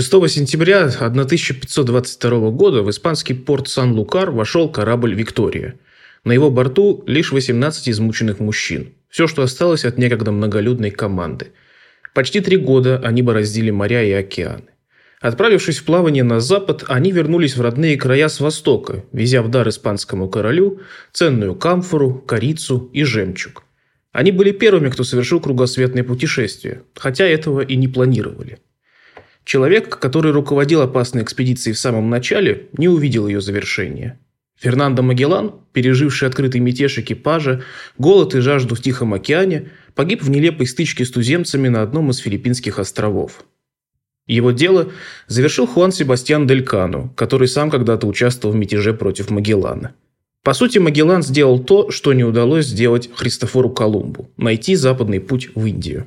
6 сентября 1522 года в испанский порт Сан-Лукар вошел корабль «Виктория». На его борту лишь 18 измученных мужчин. Все, что осталось от некогда многолюдной команды. Почти три года они бороздили моря и океаны. Отправившись в плавание на запад, они вернулись в родные края с востока, везя в дар испанскому королю ценную камфору, корицу и жемчуг. Они были первыми, кто совершил кругосветное путешествие, хотя этого и не планировали. Человек, который руководил опасной экспедицией в самом начале, не увидел ее завершения. Фернандо Магеллан, переживший открытый мятеж экипажа, голод и жажду в Тихом океане, погиб в нелепой стычке с туземцами на одном из филиппинских островов. Его дело завершил Хуан Себастьян Дель Кано, который сам когда-то участвовал в мятеже против Магеллана. По сути, Магеллан сделал то, что не удалось сделать Христофору Колумбу – найти западный путь в Индию.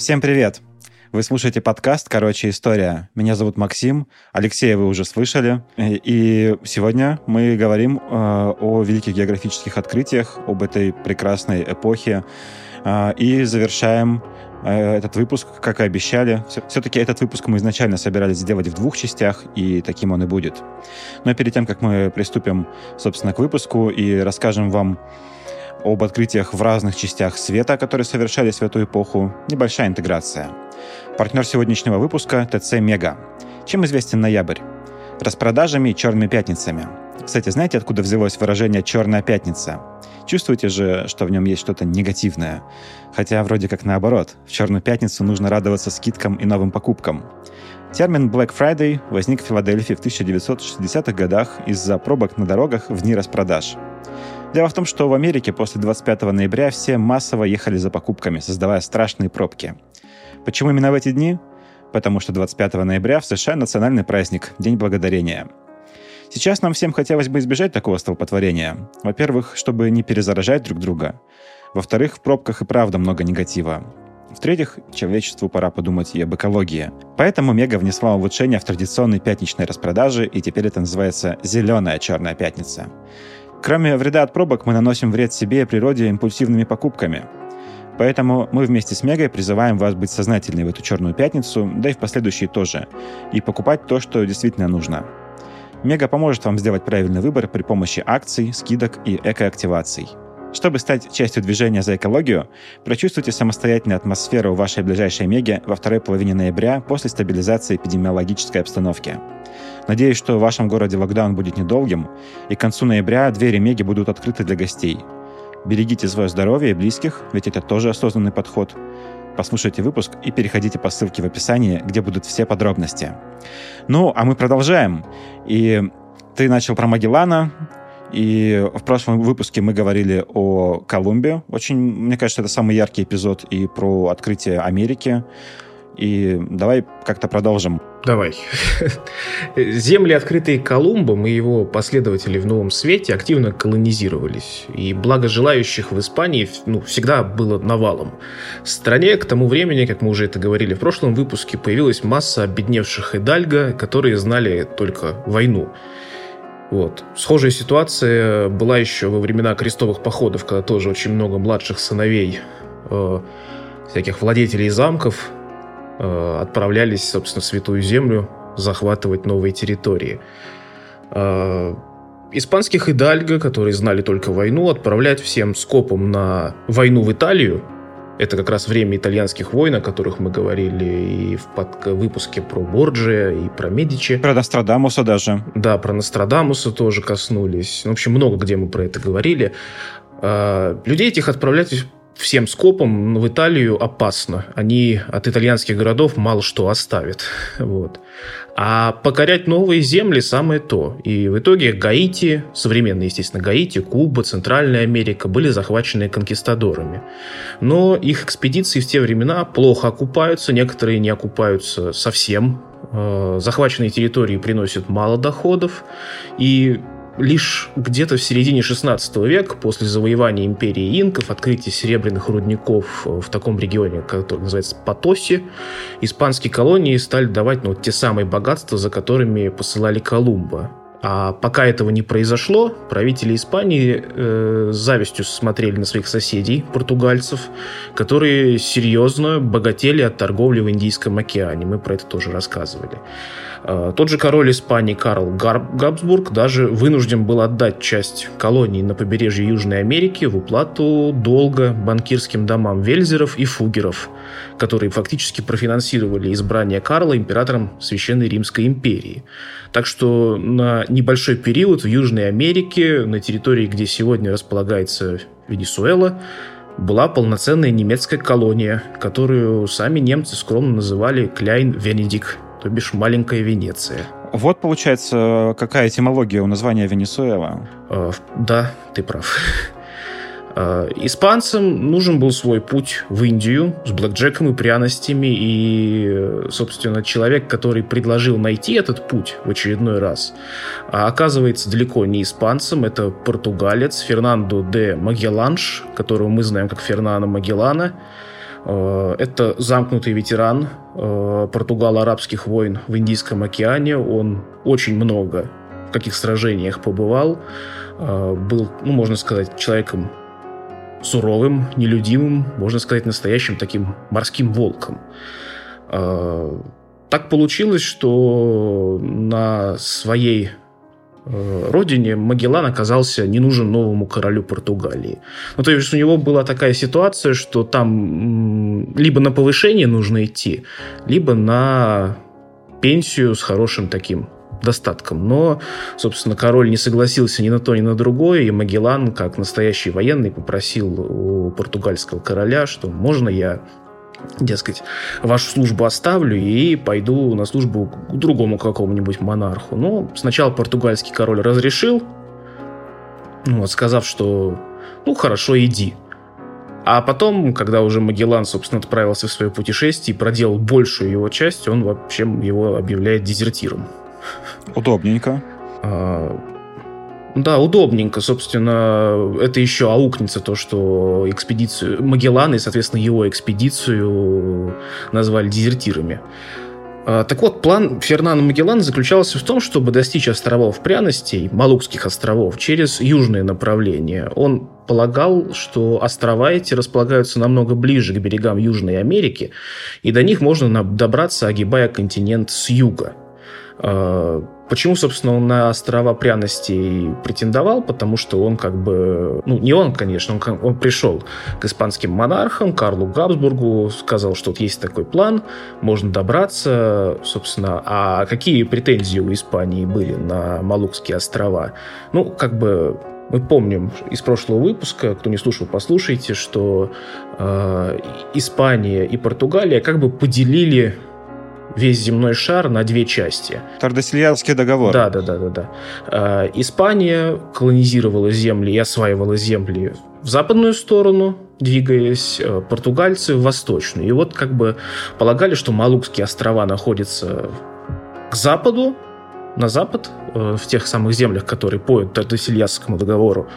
Всем привет! Вы слушаете подкаст «Короче, история». Меня зовут Максим, Алексея вы уже слышали. И сегодня мы говорим э, о великих географических открытиях, об этой прекрасной эпохе. Э, и завершаем э, этот выпуск, как и обещали. Все-таки этот выпуск мы изначально собирались сделать в двух частях, и таким он и будет. Но перед тем, как мы приступим, собственно, к выпуску и расскажем вам об открытиях в разных частях света, которые совершались в эту эпоху, небольшая интеграция. Партнер сегодняшнего выпуска – ТЦ «Мега». Чем известен ноябрь? Распродажами и черными пятницами. Кстати, знаете, откуда взялось выражение «черная пятница»? Чувствуете же, что в нем есть что-то негативное. Хотя вроде как наоборот. В черную пятницу нужно радоваться скидкам и новым покупкам. Термин Black Friday возник в Филадельфии в 1960-х годах из-за пробок на дорогах в дни распродаж. Дело в том, что в Америке после 25 ноября все массово ехали за покупками, создавая страшные пробки. Почему именно в эти дни? Потому что 25 ноября в США национальный праздник – День Благодарения. Сейчас нам всем хотелось бы избежать такого столпотворения. Во-первых, чтобы не перезаражать друг друга. Во-вторых, в пробках и правда много негатива. В-третьих, человечеству пора подумать и об экологии. Поэтому Мега внесла улучшение в традиционные пятничные распродажи, и теперь это называется «зеленая черная пятница». Кроме вреда от пробок, мы наносим вред себе и природе импульсивными покупками. Поэтому мы вместе с Мегой призываем вас быть сознательной в эту черную пятницу, да и в последующие тоже, и покупать то, что действительно нужно. Мега поможет вам сделать правильный выбор при помощи акций, скидок и экоактиваций. Чтобы стать частью движения за экологию, прочувствуйте самостоятельную атмосферу вашей ближайшей Меги во второй половине ноября после стабилизации эпидемиологической обстановки. Надеюсь, что в вашем городе локдаун будет недолгим, и к концу ноября двери Меги будут открыты для гостей. Берегите свое здоровье и близких, ведь это тоже осознанный подход. Послушайте выпуск и переходите по ссылке в описании, где будут все подробности. Ну, а мы продолжаем. И ты начал про Магеллана, и в прошлом выпуске мы говорили о Колумбе. Очень, мне кажется, это самый яркий эпизод и про открытие Америки. И давай как-то продолжим. Давай. Земли, открытые Колумбом и его последователи в Новом Свете, активно колонизировались. И благо желающих в Испании ну, всегда было навалом. В стране к тому времени, как мы уже это говорили в прошлом выпуске, появилась масса обедневших идальго, которые знали только войну. Вот. Схожая ситуация была еще во времена крестовых походов, когда тоже очень много младших сыновей э, всяких владетелей замков Э, отправлялись, собственно, в Святую Землю захватывать новые территории. Э, испанских идальго, которые знали только войну, отправлять всем скопом на войну в Италию. Это как раз время итальянских войн, о которых мы говорили и в под... выпуске про Борджия, и про Медичи. Про Нострадамуса даже. Да, про Нострадамуса тоже коснулись. В общем, много где мы про это говорили. Э, людей этих отправлять всем скопом в Италию опасно. Они от итальянских городов мало что оставят. Вот. А покорять новые земли самое то. И в итоге Гаити, современные, естественно, Гаити, Куба, Центральная Америка были захвачены конкистадорами. Но их экспедиции в те времена плохо окупаются, некоторые не окупаются совсем. Э, захваченные территории приносят мало доходов. И лишь где-то в середине 16 века, после завоевания империи инков, открытия серебряных рудников в таком регионе, который называется Потоси, испанские колонии стали давать ну, те самые богатства, за которыми посылали Колумба. А пока этого не произошло, правители Испании э, с завистью смотрели на своих соседей, португальцев, которые серьезно богатели от торговли в Индийском океане. Мы про это тоже рассказывали. Э, тот же король Испании Карл Габсбург даже вынужден был отдать часть колоний на побережье Южной Америки в уплату долга банкирским домам Вельзеров и Фугеров, которые фактически профинансировали избрание Карла императором Священной Римской империи. Так что на небольшой период в Южной Америке, на территории, где сегодня располагается Венесуэла, была полноценная немецкая колония, которую сами немцы скромно называли Кляйн Венедик, то бишь маленькая Венеция. Вот, получается, какая этимология у названия Венесуэла. Э, да, ты прав. Э, испанцам нужен был свой путь в Индию с блэкджеком и пряностями, и, собственно, человек, который предложил найти этот путь в очередной раз, а оказывается далеко не испанцем, это португалец Фернандо де Магелланш, которого мы знаем как Фернана Магеллана. Э, это замкнутый ветеран э, португало-арабских войн в Индийском океане. Он очень много в каких сражениях побывал. Был, ну, можно сказать, человеком суровым, нелюдимым, можно сказать, настоящим таким морским волком. Так получилось, что на своей э, родине Магеллан оказался не нужен новому королю Португалии. Ну, то есть у него была такая ситуация, что там либо на повышение нужно идти, либо на пенсию с хорошим таким достатком. Но, собственно, король не согласился ни на то, ни на другое, и Магеллан, как настоящий военный, попросил у португальского короля, что можно я дескать, вашу службу оставлю и пойду на службу к другому какому-нибудь монарху. Но сначала португальский король разрешил, ну, вот, сказав, что ну хорошо, иди. А потом, когда уже Магеллан, собственно, отправился в свое путешествие и проделал большую его часть, он вообще его объявляет дезертиром. Удобненько. А, да, удобненько. Собственно, это еще аукнется то, что экспедицию Магеллана и, соответственно, его экспедицию назвали дезертирами. А, так вот, план Фернана Магеллана заключался в том, чтобы достичь островов пряностей, Малукских островов, через южное направление. Он полагал, что острова эти располагаются намного ближе к берегам Южной Америки, и до них можно добраться, огибая континент с юга. А, почему, собственно, он на острова пряностей претендовал? Потому что он как бы... Ну, не он, конечно, он, он пришел к испанским монархам, Карлу Габсбургу, сказал, что вот есть такой план, можно добраться, собственно. А какие претензии у Испании были на Малукские острова? Ну, как бы мы помним из прошлого выпуска, кто не слушал, послушайте, что э, Испания и Португалия как бы поделили весь земной шар на две части. Тардесильянский договор. Да, да, да, да, да. Э, Испания колонизировала земли и осваивала земли в западную сторону, двигаясь, э, португальцы в восточную. И вот как бы полагали, что Малукские острова находятся к западу, на запад, э, в тех самых землях, которые по Тардесильянскому договору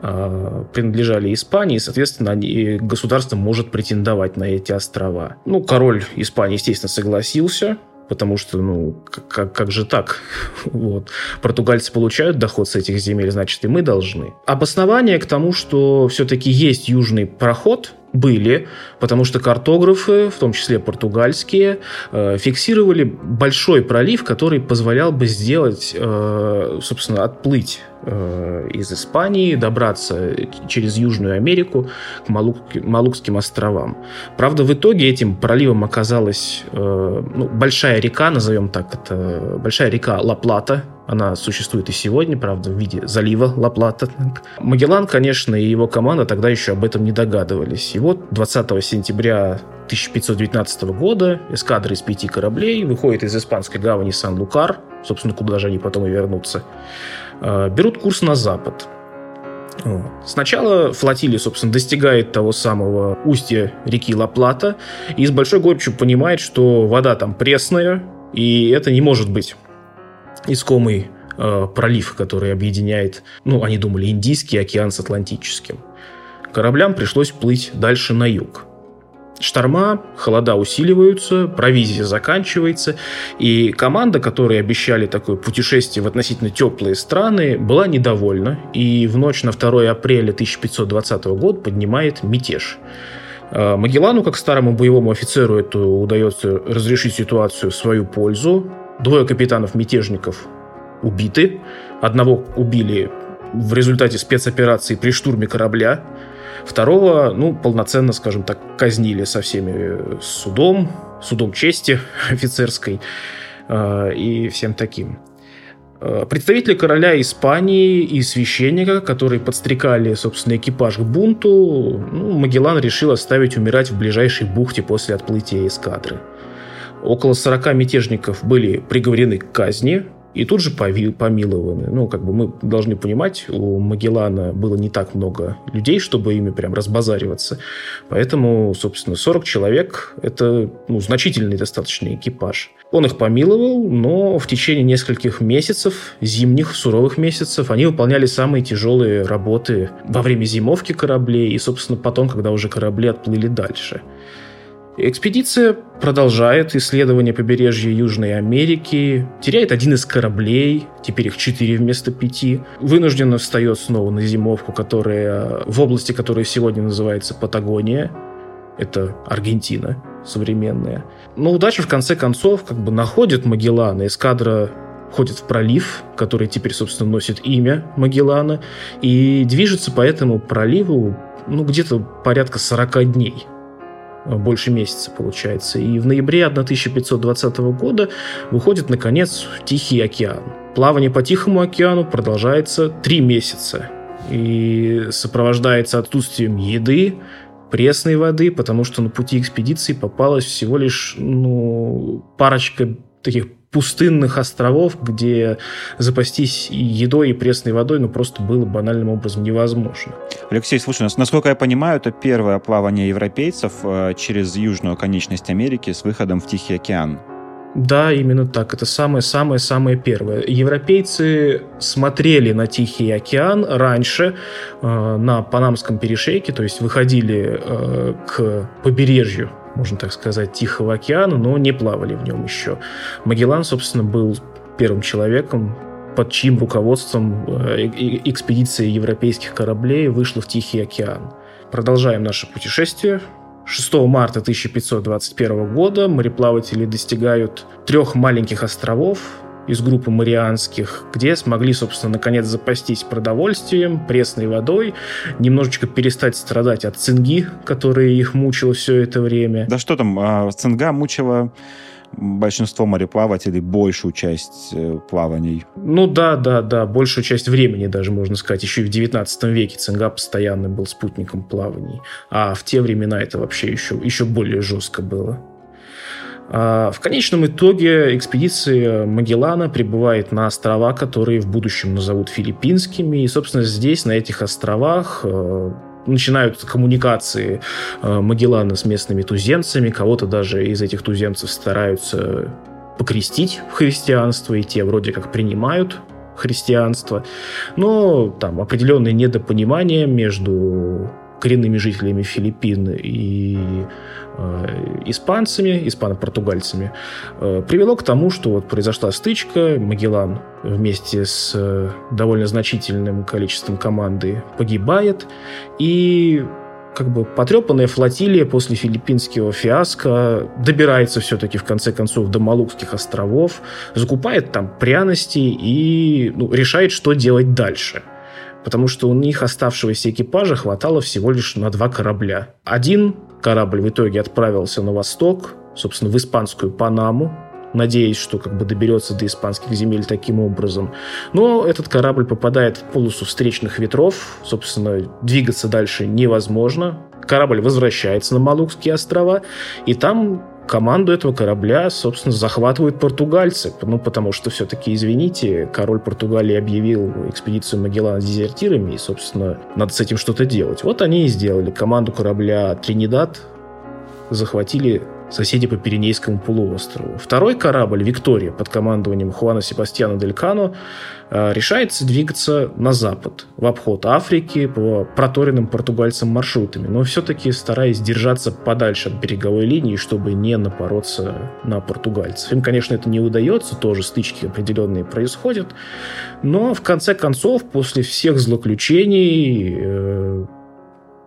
принадлежали Испании, и, соответственно, они, государство может претендовать на эти острова. Ну, король Испании, естественно, согласился, потому что, ну, как, как же так? вот. Португальцы получают доход с этих земель, значит, и мы должны. Обоснование к тому, что все-таки есть южный проход – были, потому что картографы, в том числе португальские, э, фиксировали большой пролив, который позволял бы сделать, э, собственно, отплыть э, из Испании, добраться через Южную Америку к Молуккским островам. Правда, в итоге этим проливом оказалась ну, большая река, назовем так, это большая река Ла-Плата, она существует и сегодня, правда, в виде залива Ла-Плата. Магеллан, конечно, и его команда тогда еще об этом не догадывались. И вот 20 сентября 1519 года эскадра из пяти кораблей выходит из испанской гавани Сан-Лукар, собственно, куда же они потом и вернутся, э, берут курс на запад. Сначала флотилия, собственно, достигает того самого устья реки Ла-Плата и с большой горечью понимает, что вода там пресная, и это не может быть искомый э, пролив, который объединяет, ну, они думали, Индийский океан с Атлантическим. Кораблям пришлось плыть дальше на юг. Шторма, холода усиливаются, провизия заканчивается, и команда, которой обещали такое путешествие в относительно теплые страны, была недовольна, и в ночь на 2 апреля 1520 года поднимает мятеж. А, Магеллану, как старому боевому офицеру, это удается разрешить ситуацию в свою пользу. Двое капитанов-мятежников убиты. Одного убили в результате спецоперации при штурме корабля. Второго, ну, полноценно, скажем так, казнили со всеми э, судом, судом чести офицерской э, и всем таким. Э, представители короля Испании и священника, которые подстрекали, собственно, экипаж к бунту, ну, Магеллан решил оставить умирать в ближайшей бухте после отплытия эскадры. Около 40 мятежников были приговорены к казни, и тут же помилованы. Ну, как бы мы должны понимать, у Магеллана было не так много людей, чтобы ими прям разбазариваться. Поэтому, собственно, 40 человек – это ну, значительный достаточно экипаж. Он их помиловал, но в течение нескольких месяцев, зимних, суровых месяцев, они выполняли самые тяжелые работы во время зимовки кораблей и, собственно, потом, когда уже корабли отплыли дальше. Экспедиция продолжает исследование побережья Южной Америки, теряет один из кораблей, теперь их четыре вместо пяти, вынужденно встает снова на зимовку, которая в области, которая сегодня называется Патагония, это Аргентина современная. Но удача в конце концов как бы находит Магеллана, эскадра входит в пролив, который теперь, собственно, носит имя Магеллана, и движется по этому проливу ну, где-то порядка 40 дней – больше месяца получается. И в ноябре 1520 года выходит, наконец, Тихий океан. Плавание по Тихому океану продолжается три месяца и сопровождается отсутствием еды, пресной воды, потому что на пути экспедиции попалась всего лишь ну, парочка таких пустынных островов, где запастись едой, и пресной водой ну, просто было банальным образом невозможно. Алексей, слушай, насколько я понимаю, это первое плавание европейцев э, через южную конечность Америки с выходом в Тихий океан. Да, именно так. Это самое-самое-самое первое. Европейцы смотрели на Тихий океан раньше э, на Панамском перешейке, то есть выходили э, к побережью можно так сказать, Тихого океана, но не плавали в нем еще. Магеллан, собственно, был первым человеком, под чьим руководством э, экспедиция европейских кораблей вышла в Тихий океан. Продолжаем наше путешествие. 6 марта 1521 года мореплаватели достигают трех маленьких островов из группы Марианских, где смогли, собственно, наконец запастись продовольствием, пресной водой, немножечко перестать страдать от цинги, которая их мучила все это время. Да что там, а, цинга мучила большинство мореплавателей большую часть э, плаваний. Ну да, да, да, большую часть времени даже, можно сказать. Еще и в 19 веке цинга постоянно был спутником плаваний. А в те времена это вообще еще, еще более жестко было. А, в конечном итоге экспедиция Магеллана прибывает на острова, которые в будущем назовут филиппинскими. И, собственно, здесь, на этих островах, э, начинаются коммуникации э, Магеллана с местными туземцами. Кого-то даже из этих туземцев стараются покрестить в христианство, и те вроде как принимают христианство. Но там определенное недопонимание между коренными жителями Филиппин и э, испанцами, испано-португальцами, э, привело к тому, что вот произошла стычка, Магеллан вместе с э, довольно значительным количеством команды погибает, и как бы потрепанная флотилия после филиппинского фиаско добирается все-таки в конце концов до Малукских островов, закупает там пряности и ну, решает, что делать дальше – потому что у них оставшегося экипажа хватало всего лишь на два корабля. Один корабль в итоге отправился на восток, собственно, в испанскую Панаму, надеясь, что как бы доберется до испанских земель таким образом. Но этот корабль попадает в полосу встречных ветров, собственно, двигаться дальше невозможно. Корабль возвращается на Малукские острова, и там команду этого корабля, собственно, захватывают португальцы. Ну, потому что все-таки, извините, король Португалии объявил экспедицию Магеллана дезертирами, и, собственно, надо с этим что-то делать. Вот они и сделали. Команду корабля «Тринидад» захватили соседи по Пиренейскому полуострову. Второй корабль «Виктория» под командованием Хуана Себастьяна Дель Кано э, решается двигаться на запад, в обход Африки по проторенным португальцам маршрутами, но все-таки стараясь держаться подальше от береговой линии, чтобы не напороться на португальцев. Им, конечно, это не удается, тоже стычки определенные происходят, но в конце концов, после всех злоключений, э,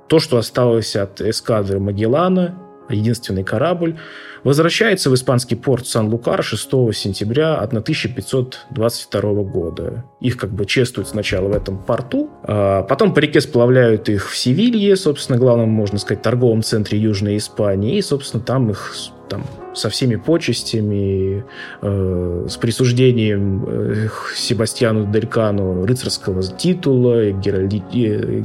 то, что осталось от эскадры Магеллана, единственный корабль, возвращается в испанский порт Сан-Лукар 6 сентября 1522 года. Их как бы чествуют сначала в этом порту, а потом по реке сплавляют их в Севилье, собственно, главном, можно сказать, торговом центре Южной Испании, и, собственно, там их там, со всеми почестями, э, с присуждением э, Себастьяну Делькану рыцарского титула, геральди... э,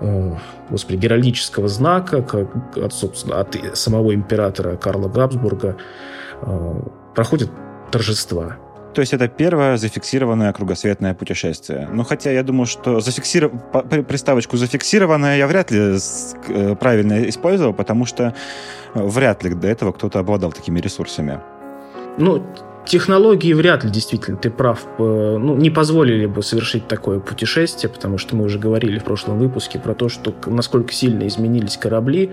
э, господи, геральдического знака как от, собственно, от самого императора Карла Габсбурга э, проходят торжества. То есть это первое зафиксированное кругосветное путешествие. Ну, хотя я думаю, что зафиксиров... приставочку «зафиксированное» я вряд ли э, правильно использовал, потому что э, вряд ли до этого кто-то обладал такими ресурсами. Ну, Технологии вряд ли, действительно, ты прав, э, ну, не позволили бы совершить такое путешествие, потому что мы уже говорили в прошлом выпуске про то, что насколько сильно изменились корабли.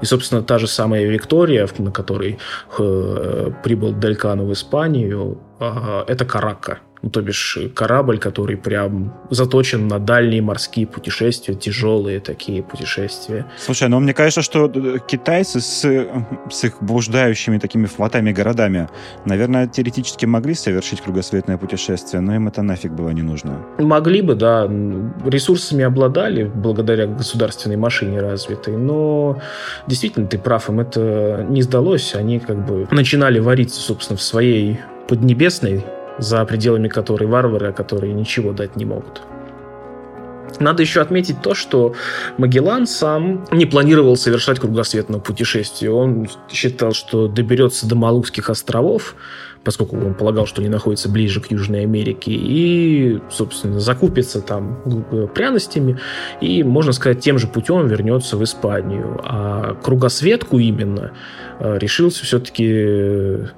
И, собственно, та же самая Виктория, на которой э, прибыл Делькану в Испанию, э, это Карака ну, то бишь корабль, который прям заточен на дальние морские путешествия, тяжелые такие путешествия. Слушай, ну мне кажется, что э, китайцы с, с их блуждающими такими флотами городами, наверное, теоретически могли совершить кругосветное путешествие, но им это нафиг было не нужно. Могли бы, да. Ресурсами обладали благодаря государственной машине развитой, но действительно, ты прав, им это не сдалось. Они как бы начинали вариться, собственно, в своей поднебесной за пределами которой варвары, которые ничего дать не могут. Надо еще отметить то, что Магеллан сам не планировал совершать кругосветное путешествие. Он считал, что доберется до Малукских островов, поскольку он полагал, что они находятся ближе к Южной Америке, и, собственно, закупится там пряностями, и, можно сказать, тем же путем вернется в Испанию. А кругосветку именно э, решился все-таки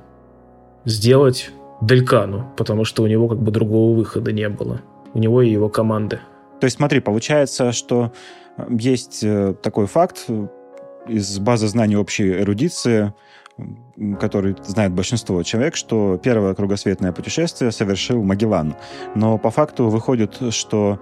сделать Делькану, потому что у него как бы другого выхода не было. У него и его команды. То есть смотри, получается, что э, есть э, такой факт э, из базы знаний общей эрудиции, который знает большинство человек, что первое кругосветное путешествие совершил Магеллан. Но по факту выходит, что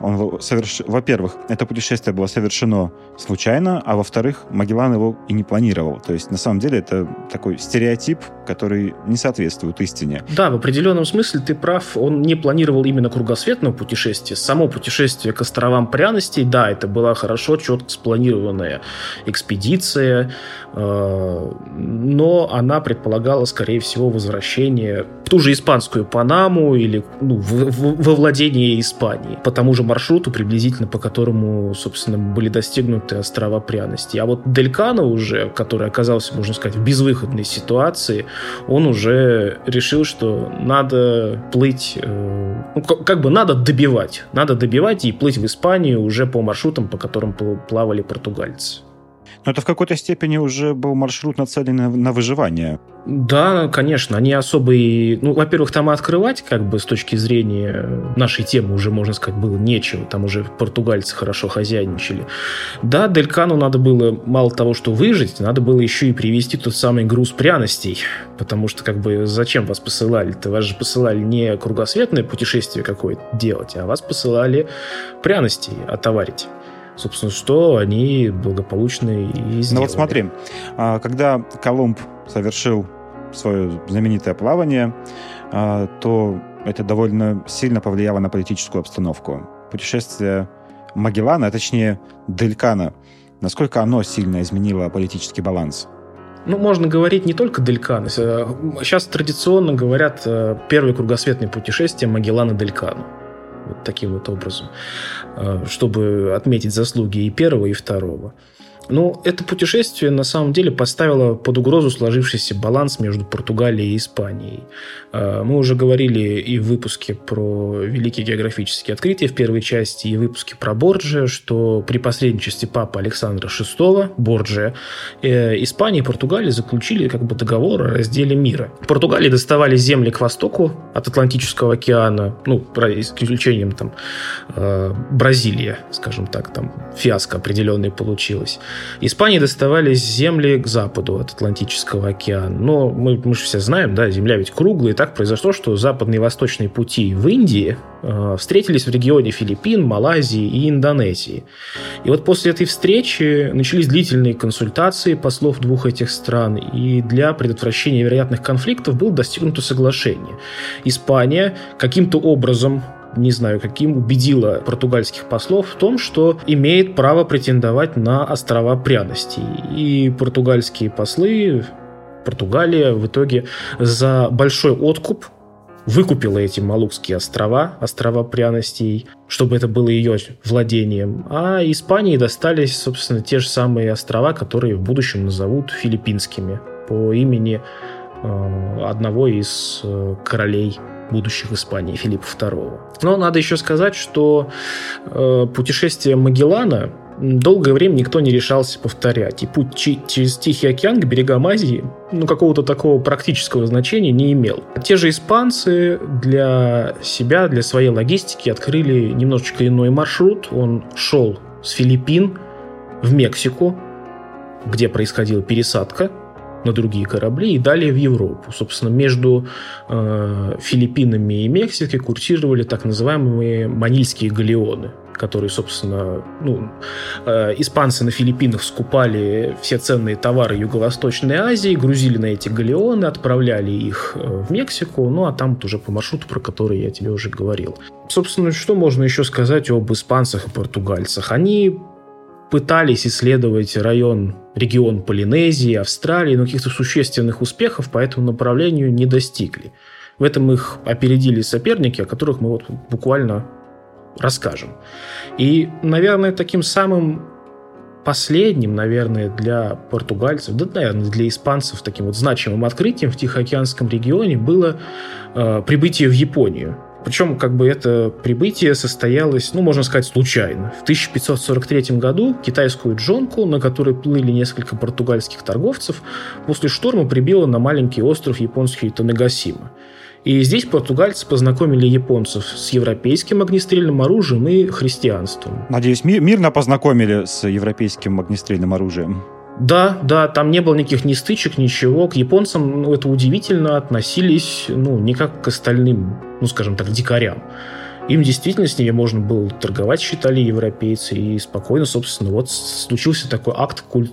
он соверш... Во-первых, это путешествие было совершено случайно, а во-вторых, Магеллан его и не планировал. То есть, на самом деле, это такой стереотип, который не соответствует истине. Да, в определенном смысле ты прав. Он не планировал именно кругосветного путешествия. Само путешествие к островам пряностей, да, это была хорошо, четко спланированная экспедиция, э, она предполагала, скорее всего, возвращение в ту же испанскую Панаму или ну, во владение Испании. По тому же маршруту, приблизительно по которому, собственно, были достигнуты острова пряности. А вот Делькано уже, который оказался, можно сказать, в безвыходной ситуации, он уже решил, что надо плыть, э, ну, как бы надо добивать. Надо добивать и плыть в Испанию уже по маршрутам, по которым плавали португальцы. Но это в какой-то степени уже был маршрут нацелен на, выживание. Да, конечно, они особые... Ну, во-первых, там открывать, как бы, с точки зрения нашей темы уже, можно сказать, было нечего. Там уже португальцы хорошо хозяйничали. Да, Делькану надо было мало того, что выжить, надо было еще и привезти тот самый груз пряностей. Потому что, как бы, зачем вас посылали-то? Вас же посылали не кругосветное путешествие какое-то делать, а вас посылали пряностей отоварить собственно, что они благополучно и сделали. Ну вот смотри, а, когда Колумб совершил свое знаменитое плавание, а, то это довольно сильно повлияло на политическую обстановку. Путешествие Магеллана, а точнее Делькана, насколько оно сильно изменило политический баланс? Ну, можно говорить не только Делькана. Сейчас традиционно говорят э, первое кругосветное путешествие Магеллана-Делькану вот таким вот образом, э, чтобы отметить заслуги и первого, и второго. Но это путешествие на самом деле поставило под угрозу сложившийся баланс между Португалией и Испанией. А, мы уже говорили и в выпуске про великие географические открытия в первой части, и в выпуске про Борджия, что при посредничестве папы Александра VI Борджия э, Испания и Португалия заключили как бы договор о разделе мира. Португалии доставали земли к востоку от Атлантического океана, ну, исключением там э, Бразилия, скажем так, там фиаско определенное получилось. Испании доставались земли к западу от Атлантического океана. Но мы, мы же все знаем, да, Земля ведь круглая, и так произошло, что западные и восточные пути в Индии э, встретились в регионе Филиппин, Малайзии и Индонезии. И вот после этой встречи начались длительные консультации послов двух этих стран, и для предотвращения вероятных конфликтов было достигнуто соглашение. Испания каким-то образом не знаю каким, убедила португальских послов в том, что имеет право претендовать на острова пряностей. И португальские послы, Португалия в итоге за большой откуп выкупила эти Малукские острова, острова пряностей, чтобы это было ее владением. А Испании достались, собственно, те же самые острова, которые в будущем назовут филиппинскими по имени одного из э, королей будущих Испании, Филиппа II. Но надо еще сказать, что э, путешествие Магеллана долгое время никто не решался повторять. И путь через Тихий океан к берегам Азии ну, какого-то такого практического значения не имел. Те же испанцы для себя, для своей логистики открыли немножечко иной маршрут. Он шел с Филиппин в Мексику, где происходила пересадка на другие корабли и далее в Европу. Собственно, между э, Филиппинами и Мексикой курсировали так называемые манильские галеоны которые, собственно, ну, э, испанцы на Филиппинах скупали все ценные товары Юго-Восточной Азии, грузили на эти галеоны, отправляли их э, в Мексику, ну а там уже по маршруту, про который я тебе уже говорил. Собственно, что можно еще сказать об испанцах и португальцах? Они пытались исследовать район, регион Полинезии, Австралии, но каких-то существенных успехов по этому направлению не достигли. В этом их опередили соперники, о которых мы вот буквально расскажем. И, наверное, таким самым последним, наверное, для португальцев, да, наверное, для испанцев таким вот значимым открытием в Тихоокеанском регионе было э, прибытие в Японию. Причем как бы это прибытие состоялось, ну, можно сказать, случайно. В 1543 году китайскую джонку, на которой плыли несколько португальских торговцев, после шторма прибило на маленький остров японский Танегасима. И здесь португальцы познакомили японцев с европейским огнестрельным оружием и христианством. Надеюсь, мирно познакомили с европейским огнестрельным оружием. Да, да, там не было никаких ни стычек, ничего. К японцам, ну, это удивительно, относились, ну, не как к остальным, ну, скажем так, дикарям. Им действительно с ними можно было торговать, считали европейцы, и спокойно, собственно, вот случился такой акт куль-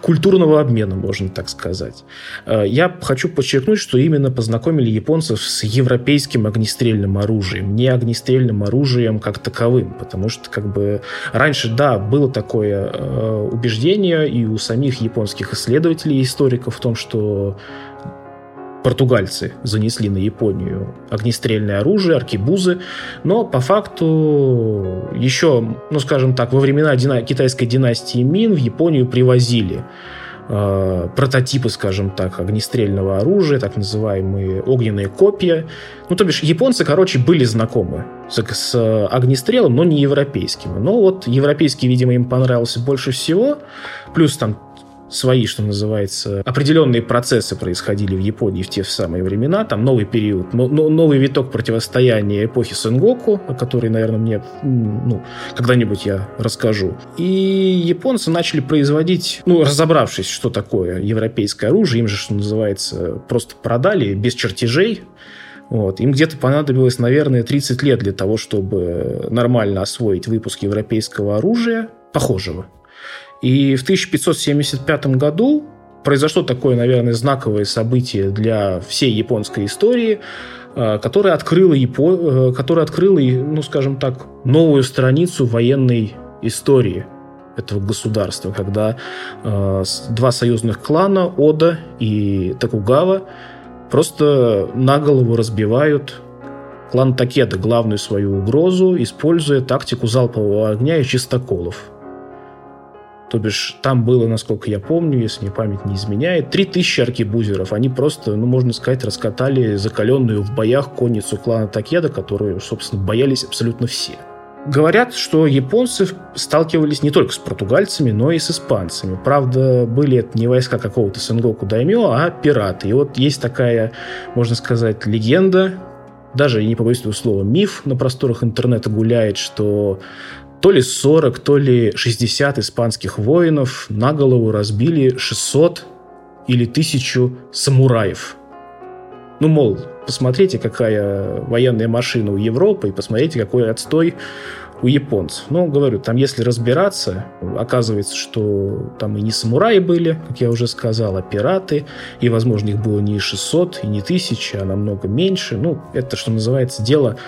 культурного обмена, можно так сказать. Э, я хочу подчеркнуть, что именно познакомили японцев с европейским огнестрельным оружием, не огнестрельным оружием как таковым, потому что как бы раньше, да, было такое э, убеждение и у самих японских исследователей и историков в том, что португальцы занесли на Японию огнестрельное оружие, аркебузы, но по факту еще, ну скажем так, во времена дина- китайской династии Мин в Японию привозили э, прототипы, скажем так, огнестрельного оружия, так называемые огненные копья. Ну, то бишь, японцы, короче, были знакомы с, с огнестрелом, но не европейским. Но вот европейский, видимо, им понравился больше всего. Плюс там свои, что называется, определенные процессы происходили в Японии в те самые времена, там новый период, новый виток противостояния эпохи Сенгоку, о которой, наверное, мне ну, когда-нибудь я расскажу. И японцы начали производить, ну, разобравшись, что такое европейское оружие, им же, что называется, просто продали без чертежей, вот. Им где-то понадобилось, наверное, 30 лет для того, чтобы нормально освоить выпуск европейского оружия, похожего. И в 1575 году произошло такое, наверное, знаковое событие для всей японской истории, э, которое открыло, Япо... Э, которое открыло, ну, скажем так, новую страницу военной истории этого государства, когда э, два союзных клана, Ода и Токугава, просто на голову разбивают клан Такеда, главную свою угрозу, используя тактику залпового огня и чистоколов – То бишь, там было, насколько я помню, если мне память не изменяет, 3000 аркебузеров. Они просто, ну, можно сказать, раскатали закаленную в боях конницу клана Такеда, которую, собственно, боялись абсолютно все. Говорят, что японцы сталкивались не только с португальцами, но и с испанцами. Правда, были это не войска какого-то Сенгоку Даймё, а пираты. И вот есть такая, можно сказать, легенда, даже, не побоюсь этого слова, миф на просторах интернета гуляет, что то ли 40, то ли 60 испанских воинов на голову разбили 600 или 1000 самураев. Ну, мол, посмотрите, какая военная машина у Европы, и посмотрите, какой отстой у японцев. Но, говорю, там если разбираться, оказывается, что там и не самураи были, как я уже сказал, а пираты, и, возможно, их было не 600 и не 1000, а намного меньше. Ну, это, что называется, дело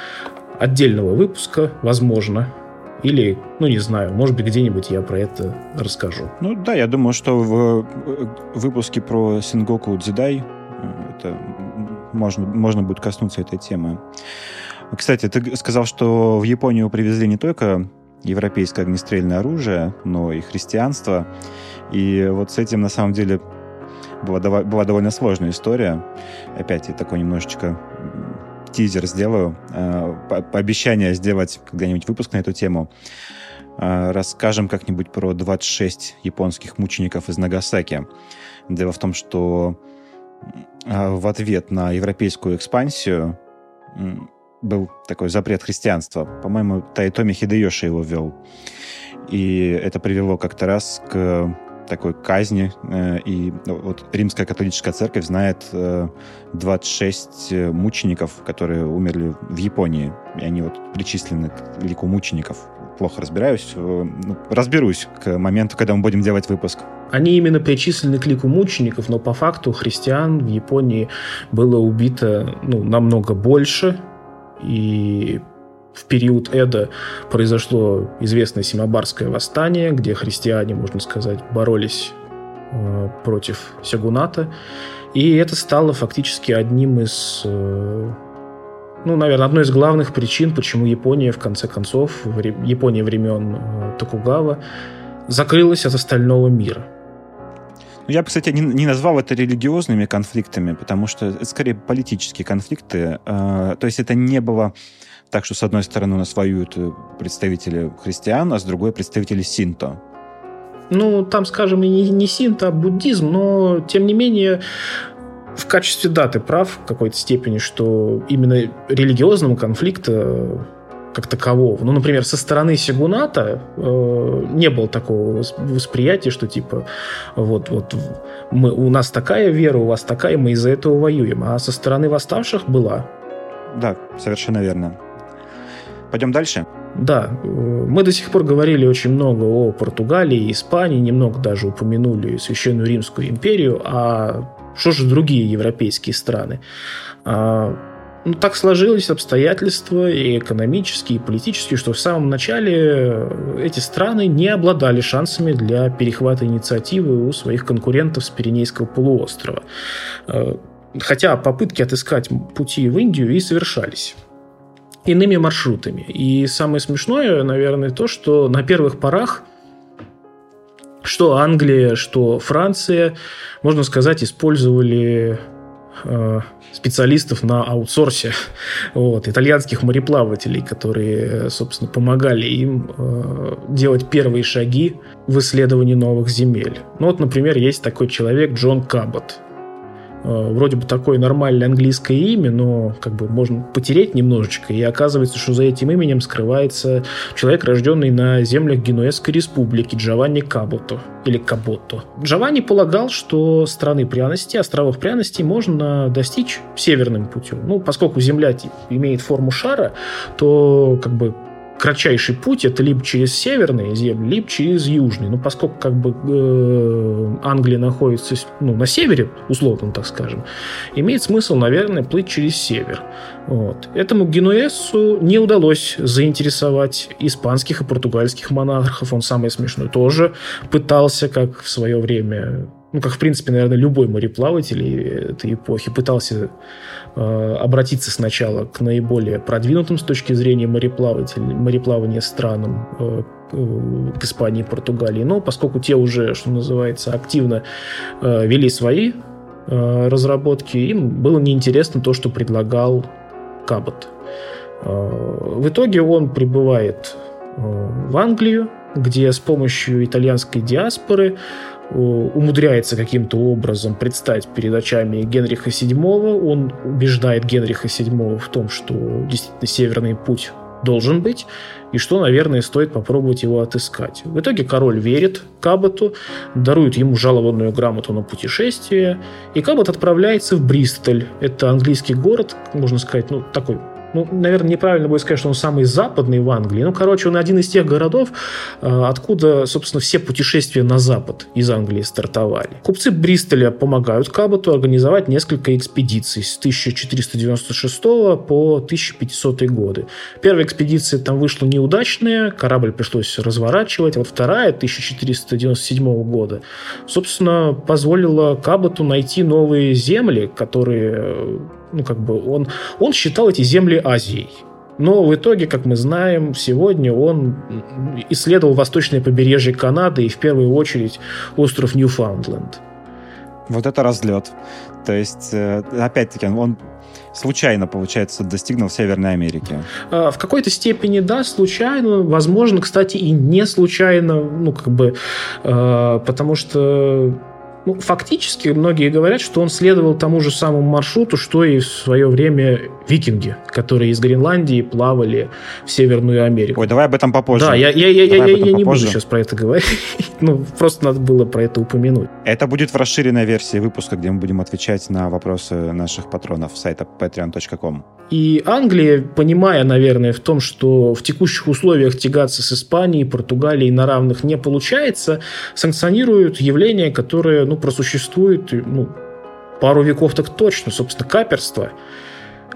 отдельного выпуска, возможно, или, ну, не знаю, может быть, где-нибудь я про это расскажу. Ну да, я думаю, что в выпуске про Сингоку Дзидай это можно, можно будет коснуться этой темы. Кстати, ты сказал, что в Японию привезли не только европейское огнестрельное оружие, но и христианство. И вот с этим, на самом деле, была, была довольно сложная история. Опять я такой немножечко тизер сделаю. Э, обещание сделать когда-нибудь выпуск на эту тему. Э, расскажем как-нибудь про 26 японских мучеников из Нагасаки. Дело в том, что э, в ответ на европейскую экспансию был такой запрет христианства. По-моему, Тайтоми Хидеёши его ввел. И это привело как-то раз к такой казни. Э, и ну, вот Римская католическая церковь знает 26 э, мучеников, которые умерли в Японии. И они вот причислены к лику мучеников. Плохо разбираюсь. Э, ну, разберусь к моменту, когда мы будем делать выпуск. Они именно причислены к лику мучеников, но по факту христиан в Японии было убито ну, намного больше. И в период Эда произошло известное Симабарское восстание, где христиане, можно сказать, боролись э, против Сягуната. И это стало фактически одним из, э, ну, наверное, одной из главных причин, почему Япония, в конце концов, в Япония времен э, Токугава, закрылась от остального мира. Ну, я бы, кстати, не, не назвал это религиозными конфликтами, потому что это скорее политические конфликты. Э, то есть это не было так что, с одной стороны, у нас воюют э, представители христиан, а с другой представители синто. Ну, там, скажем, не, не синто, а буддизм, но, тем не менее, в качестве, да, ты прав в какой-то степени, что именно религиозного конфликта как такового. Ну, например, со стороны Сигуната э, не было такого восприятия, что типа вот, вот мы, у нас такая вера, у вас такая, мы из-за этого воюем. А со стороны восставших была. Да, совершенно верно. Пойдем дальше? Да, мы до сих пор говорили очень много о Португалии, Испании, немного даже упомянули Священную Римскую империю, а что же другие европейские страны? А, ну, так сложились обстоятельства и экономические, и политические, что в самом начале эти страны не обладали шансами для перехвата инициативы у своих конкурентов с Пиренейского полуострова. А, хотя попытки отыскать пути в Индию и совершались иными маршрутами. И самое смешное, наверное, то, что на первых порах что Англия, что Франция, можно сказать, использовали э, специалистов на аутсорсе, вот, итальянских мореплавателей, которые, собственно, помогали им э, делать первые шаги в исследовании новых земель. Ну вот, например, есть такой человек Джон Кабот. Э, вроде бы такое нормальное английское имя, но как бы можно потереть немножечко, и оказывается, что за этим именем скрывается человек, рожденный на землях Генуэзской республики Джованни Кабото или Каботто. Джованни полагал, что страны пряности, островов пряности можно достичь северным путем. Ну, поскольку Земля имеет форму шара, то как бы кратчайший путь это либо через северные земли, либо через южные. Ну, поскольку как бы э, Англия находится ну, на севере, условно так скажем, имеет смысл, наверное, плыть через север. Вот. Этому Генуэзу не удалось заинтересовать испанских и португальских монархов. Он самый смешной тоже пытался, как в свое время ну, как, в принципе, наверное, любой мореплаватель этой эпохи пытался э, обратиться сначала к наиболее продвинутым с точки зрения мореплавателей, мореплавания странам, э, к Испании и Португалии. Но поскольку те уже, что называется, активно вели свои разработки, им было неинтересно то, что предлагал Кабот. В итоге он прибывает в Англию, где с помощью итальянской диаспоры умудряется каким-то образом предстать перед очами Генриха VII. Он убеждает Генриха VII в том, что действительно Северный путь должен быть, и что, наверное, стоит попробовать его отыскать. В итоге король верит Каботу, дарует ему жалованную грамоту на путешествие, и Кабот отправляется в Бристоль. Это английский город, можно сказать, ну, такой ну, наверное, неправильно будет сказать, что он самый западный в Англии. Ну, короче, он один из тех городов, э, откуда, собственно, все путешествия на запад из Англии стартовали. Купцы Бристоля помогают Каботу организовать несколько экспедиций с 1496 по 1500 годы. Первая экспедиция там вышла неудачная, корабль пришлось разворачивать, а вот вторая, 1497 года, собственно, позволила Каботу найти новые земли, которые ну, как бы он, он считал эти земли Азией. Но в итоге, как мы знаем, сегодня он исследовал восточное побережье Канады и в первую очередь остров Ньюфаундленд. Вот это разлет. То есть, э, опять-таки, он случайно, получается, достигнул Северной Америки. А, в какой-то степени, да, случайно. Возможно, кстати, и не случайно. Ну, как бы, э, потому что ну, фактически многие говорят, что он следовал тому же самому маршруту, что и в свое время викинги, которые из Гренландии плавали в Северную Америку. Ой, давай об этом попозже. Да, я, я, я, я, я не буду сейчас про это говорить. ну, просто надо было про это упомянуть. Это будет в расширенной версии выпуска, где мы будем отвечать на вопросы наших патронов сайта patreon.com. И Англия, понимая, наверное, в том, что в текущих условиях тягаться с Испанией, Португалией на равных не получается, санкционирует явление, которое ну, просуществует ну, пару веков так точно, собственно, каперство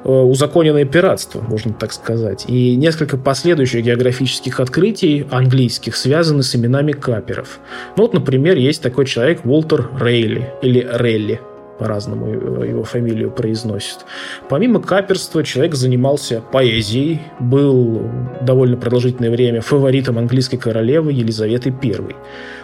узаконенное пиратство, можно так сказать. И несколько последующих географических открытий английских связаны с именами каперов. Ну вот, например, есть такой человек Уолтер Рейли или Релли по-разному его фамилию произносит. Помимо каперства, человек занимался поэзией, был довольно продолжительное время фаворитом английской королевы Елизаветы I.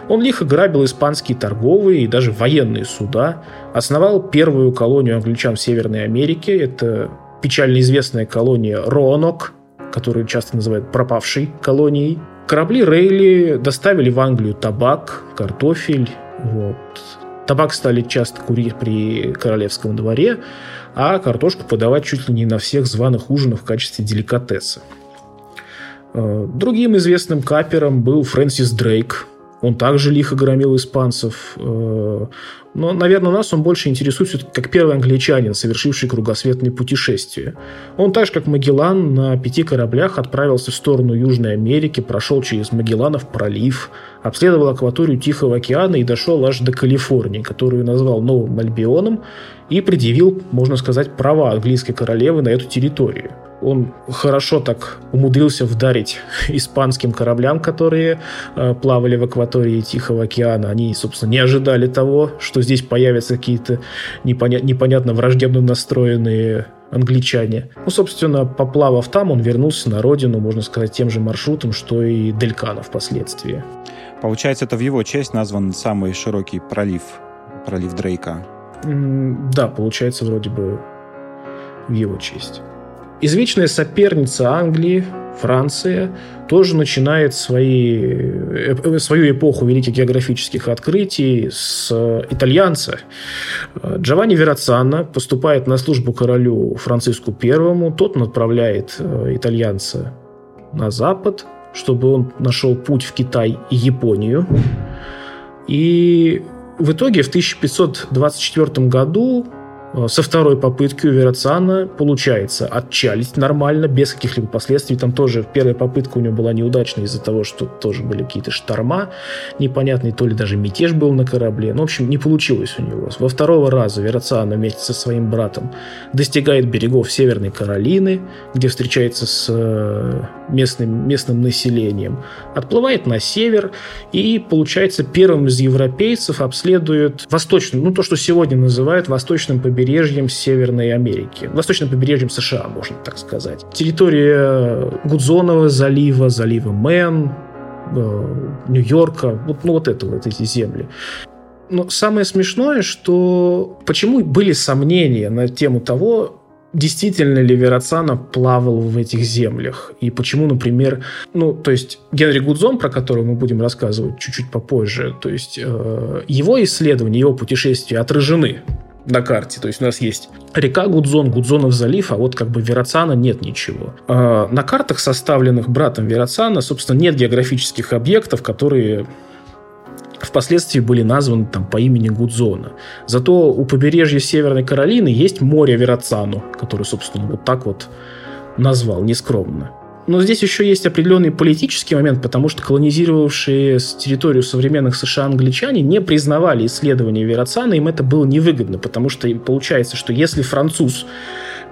Он лихо грабил испанские торговые и даже военные суда, основал первую колонию англичан в Северной Америке, это печально известная колония Роанок, которую часто называют пропавшей колонией. Корабли Рейли доставили в Англию табак, картофель, вот. Табак стали часто курить при королевском дворе, а картошку подавать чуть ли не на всех званых ужинах в качестве деликатеса. Э, другим известным капером был Фрэнсис Дрейк, он также лихо громил испанцев. Э, но, наверное, нас он больше интересует как первый англичанин, совершивший кругосветные путешествия. Он так же, как Магеллан, на пяти кораблях отправился в сторону Южной Америки, прошел через Магелланов пролив, обследовал акваторию Тихого океана и дошел аж до Калифорнии, которую назвал Новым Альбионом, и предъявил, можно сказать, права английской королевы на эту территорию он хорошо так умудрился вдарить испанским кораблям, которые э, плавали в акватории Тихого океана. Они, собственно, не ожидали того, что здесь появятся какие-то непоня- непонятно враждебно настроенные англичане. Ну, собственно, поплавав там, он вернулся на родину, можно сказать, тем же маршрутом, что и Делькана впоследствии. Получается, это в его честь назван самый широкий пролив, пролив Дрейка. Да, получается, вроде бы в его честь. Извечная соперница Англии, Франция, тоже начинает свои, э, свою эпоху великих географических открытий с итальянца. Джованни Верацано поступает на службу королю Франциску I. Тот отправляет э, итальянца на запад, чтобы он нашел путь в Китай и Японию. И в итоге в 1524 году со второй попытки у Верацана получается отчалить нормально, без каких-либо последствий. Там тоже первая попытка у него была неудачная из-за того, что тоже были какие-то шторма непонятные, то ли даже мятеж был на корабле. Ну, в общем, не получилось у него. Во второго раза Верацана вместе со своим братом достигает берегов Северной Каролины, где встречается с э, местным, местным населением, отплывает на север и, получается, первым из европейцев обследует восточный, ну, то, что сегодня называют восточным побережьем побережьем Северной Америки, восточным побережьем США, можно так сказать. Территория Гудзонова залива, залива Мэн, э, Нью-Йорка, вот, ну вот это вот эти земли. Но самое смешное, что почему были сомнения на тему того, действительно ли Верацана плавал в этих землях. И почему, например, ну, то есть Генри Гудзон, про которого мы будем рассказывать чуть-чуть попозже, то есть э, его исследования, его путешествия отражены на карте. То есть у нас есть река Гудзон, Гудзонов залив, а вот как бы Верацана нет ничего. Э, на картах, составленных братом Верацана, собственно, нет географических объектов, которые впоследствии были названы там по имени Гудзона. Зато у побережья Северной Каролины есть море Верацану, который, собственно, вот так вот назвал, нескромно. Но здесь еще есть определенный политический момент, потому что колонизировавшие территорию современных США англичане не признавали исследования Верацана, им это было невыгодно, потому что получается, что если француз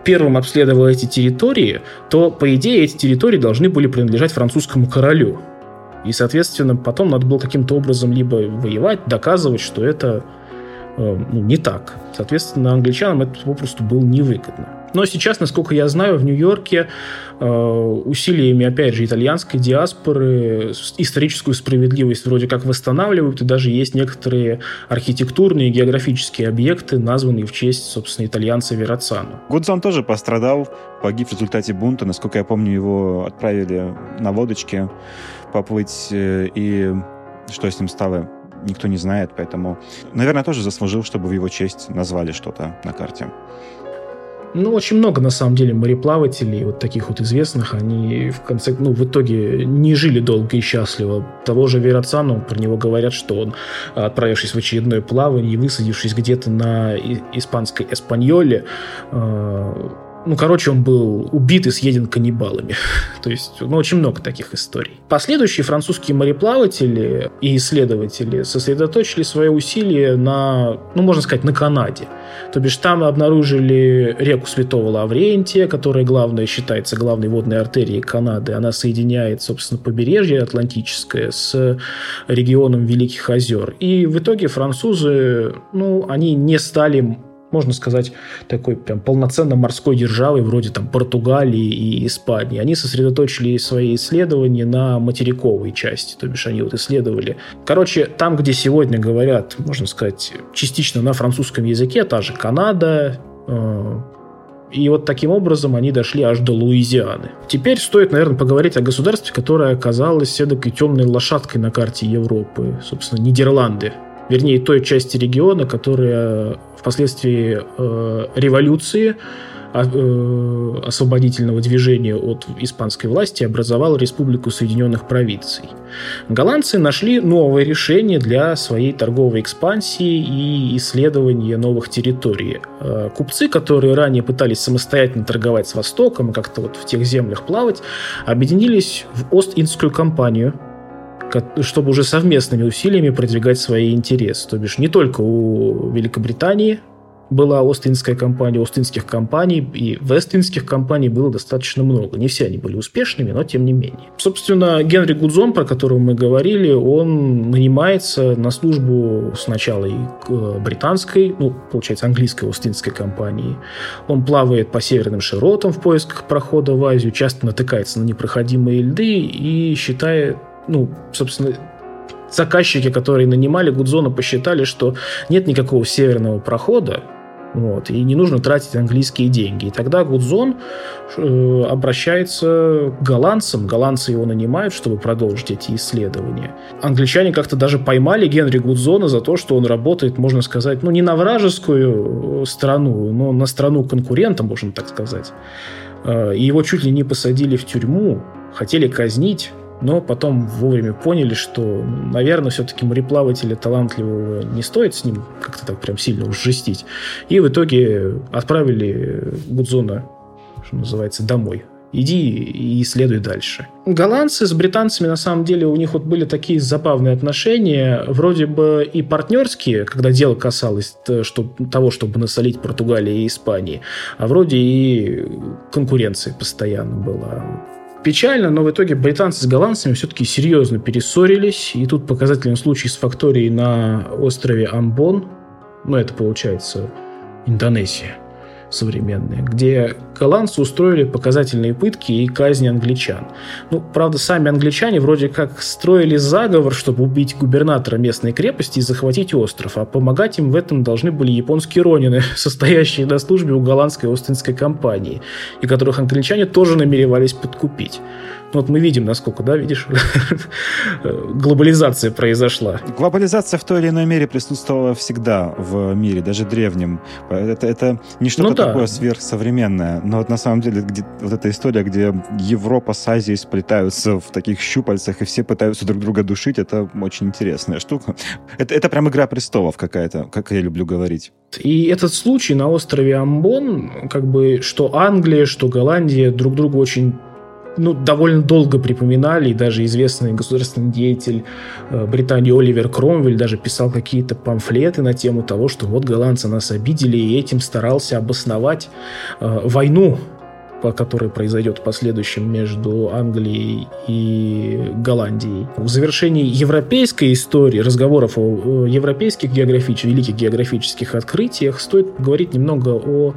первым обследовал эти территории, то, по идее, эти территории должны были принадлежать французскому королю. И, соответственно, потом надо было каким-то образом либо воевать, доказывать, что это э, ну, не так. Соответственно, англичанам это попросту было невыгодно. Но сейчас, насколько я знаю, в Нью-Йорке э, усилиями, опять же, итальянской диаспоры историческую справедливость вроде как восстанавливают, и даже есть некоторые архитектурные и географические объекты, названные в честь, собственно, итальянца Верацану. Гудзон тоже пострадал, погиб в результате бунта. Насколько я помню, его отправили на лодочке поплыть, э, и что с ним стало, никто не знает, поэтому, наверное, тоже заслужил, чтобы в его честь назвали что-то на карте. Ну, очень много, на самом деле, мореплавателей, вот таких вот известных, они в конце, ну, в итоге не жили долго и счастливо. Того же Верацану, про него говорят, что он, отправившись в очередное плавание и высадившись где-то на испанской Эспаньоле, э, ну, короче, он был убит и съеден каннибалами. То есть, ну, очень много таких историй. Последующие французские мореплаватели и исследователи сосредоточили свои усилия на, ну, можно сказать, на Канаде. То бишь, там обнаружили реку Святого Лаврентия, которая главная, считается главной водной артерией Канады. Она соединяет, собственно, побережье Атлантическое с регионом Великих озер. И в итоге французы, ну, они не стали можно сказать, такой прям полноценно морской державой, вроде там Португалии и Испании. Они сосредоточили свои исследования на материковой части, то бишь они вот исследовали. Короче, там, где сегодня говорят, можно сказать, частично на французском языке, та же Канада, э, и вот таким образом они дошли аж до Луизианы. Теперь стоит, наверное, поговорить о государстве, которое оказалось эдакой темной лошадкой на карте Европы. Собственно, Нидерланды. Вернее, той части региона, которая впоследствии э, революции а, э, освободительного движения от испанской власти образовал Республику Соединенных Провинций. Голландцы нашли новое решение для своей торговой экспансии и исследования новых территорий. Э, купцы, которые ранее пытались самостоятельно торговать с Востоком и как-то вот в тех землях плавать, объединились в Ост-Индскую компанию, чтобы уже совместными усилиями продвигать свои интересы. То бишь не только у Великобритании была Остинская компания, Остинских компаний, и Вестинских компаний было достаточно много. Не все они были успешными, но тем не менее. Собственно, Генри Гудзон, про которого мы говорили, он нанимается на службу сначала и э, британской, ну, получается, английской Остинской компании. Он плавает по северным широтам в поисках прохода в Азию, часто натыкается на непроходимые льды и считает ну, собственно, заказчики, которые нанимали Гудзона, посчитали, что нет никакого северного прохода, вот, и не нужно тратить английские деньги. И тогда Гудзон э, обращается к голландцам, голландцы его нанимают, чтобы продолжить эти исследования. Англичане как-то даже поймали Генри Гудзона за то, что он работает, можно сказать, ну не на вражескую э, страну, но на страну конкурента, можно так сказать. Э, и его чуть ли не посадили в тюрьму, хотели казнить, но потом вовремя поняли, что, наверное, все-таки мореплавателя талантливого не стоит с ним как-то так прям сильно уж жестить. И в итоге отправили Гудзона, что называется, домой. Иди и исследуй дальше. Голландцы с британцами, на самом деле, у них вот были такие забавные отношения, вроде бы и партнерские, когда дело касалось того, чтобы насолить Португалии и Испании, а вроде и конкуренция постоянно была. Печально, но в итоге британцы с голландцами все-таки серьезно перессорились. И тут показательный случай с факторией на острове Амбон. Ну, это получается Индонезия. Современные, где голландцы устроили показательные пытки и казни англичан. Ну, правда, сами англичане вроде как строили заговор, чтобы убить губернатора местной крепости и захватить остров, а помогать им в этом должны были японские ронины, состоящие на службе у голландской Остинской компании, и которых англичане тоже намеревались подкупить. Ну, вот мы видим, насколько, да, видишь, глобализация произошла. Глобализация в той или иной мере присутствовала всегда в мире, даже древнем. Это, это не что-то ну, да. такое сверхсовременное, но вот на самом деле где, вот эта история, где Европа с Азией сплетаются в таких щупальцах, и все пытаются друг друга душить, это очень интересная штука. Это, это прям игра престолов какая-то, как я люблю говорить. И этот случай на острове Амбон, как бы, что Англия, что Голландия друг другу очень ну, довольно долго припоминали, и даже известный государственный деятель э, Британии Оливер Кромвель даже писал какие-то памфлеты на тему того, что вот голландцы нас обидели, и этим старался обосновать э, войну, по которой произойдет в последующем между Англией и Голландией. В завершении европейской истории, разговоров о европейских географических, великих географических открытиях, стоит говорить немного о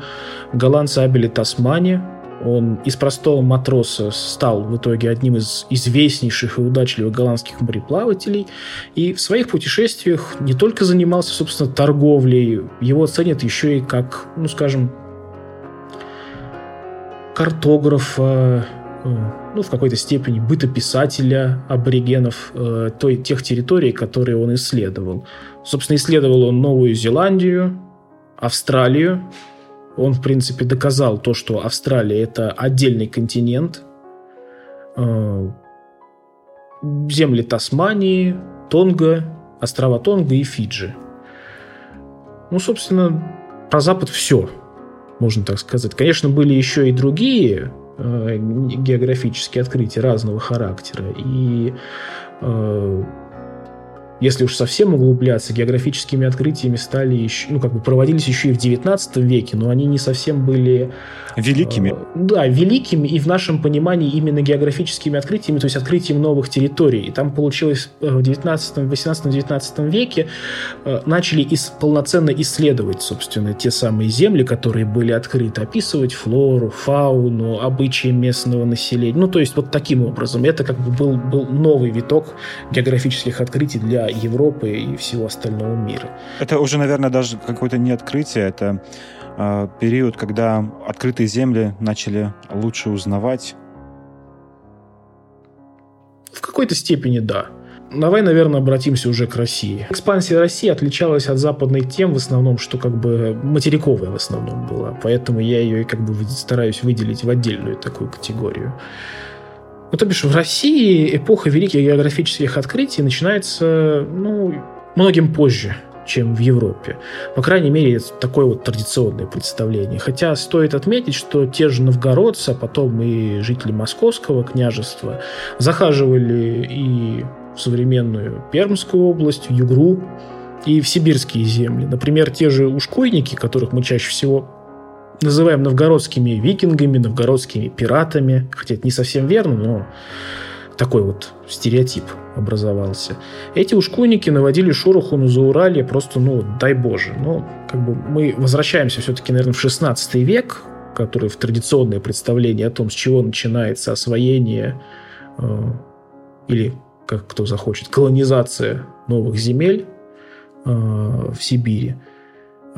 голландце Абеле Тасмане, он из простого матроса стал в итоге одним из известнейших и удачливых голландских мореплавателей. И в своих путешествиях не только занимался, собственно, торговлей, его ценят еще и как, ну, скажем, картографа, э, ну, в какой-то степени бытописателя аборигенов э, той, тех территорий, которые он исследовал. Собственно, исследовал он Новую Зеландию, Австралию, он, в принципе, доказал то, что Австралия – это отдельный континент. Э, земли Тасмании, Тонга, острова Тонга и Фиджи. Ну, собственно, про Запад все, можно так сказать. Конечно, были еще и другие э, географические открытия разного характера. И э, если уж совсем углубляться, географическими открытиями стали еще, ну, как бы проводились еще и в 19 веке, но они не совсем были... Великими. Э, да, великими и в нашем понимании именно географическими открытиями, то есть открытием новых территорий. И там получилось э, в 19, 18-19 веке э, начали ис- полноценно исследовать, собственно, те самые земли, которые были открыты, описывать флору, фауну, обычаи местного населения. Ну, то есть вот таким образом. Это как бы был, был новый виток географических открытий для Европы и всего остального мира. Это уже, наверное, даже какое-то не открытие, это э, период, когда открытые земли начали лучше узнавать. В какой-то степени да. Давай, наверное, обратимся уже к России. Экспансия России отличалась от западной тем в основном, что как бы материковая в основном была. Поэтому я ее как бы стараюсь выделить в отдельную такую категорию. Ну, то бишь, в России эпоха великих географических открытий начинается, ну, многим позже, чем в Европе. По крайней мере, такое вот традиционное представление. Хотя стоит отметить, что те же новгородцы, а потом и жители Московского княжества захаживали и в современную Пермскую область, в Югру, и в сибирские земли. Например, те же ушкуйники, которых мы чаще всего называем новгородскими викингами, новгородскими пиратами, хотя это не совсем верно, но такой вот стереотип образовался. Эти ушкуйники наводили шороху на Зауралье просто, ну, дай боже. Но как бы мы возвращаемся все-таки, наверное, в 16 век, который в традиционное представление о том, с чего начинается освоение э, или, как кто захочет, колонизация новых земель э, в Сибири.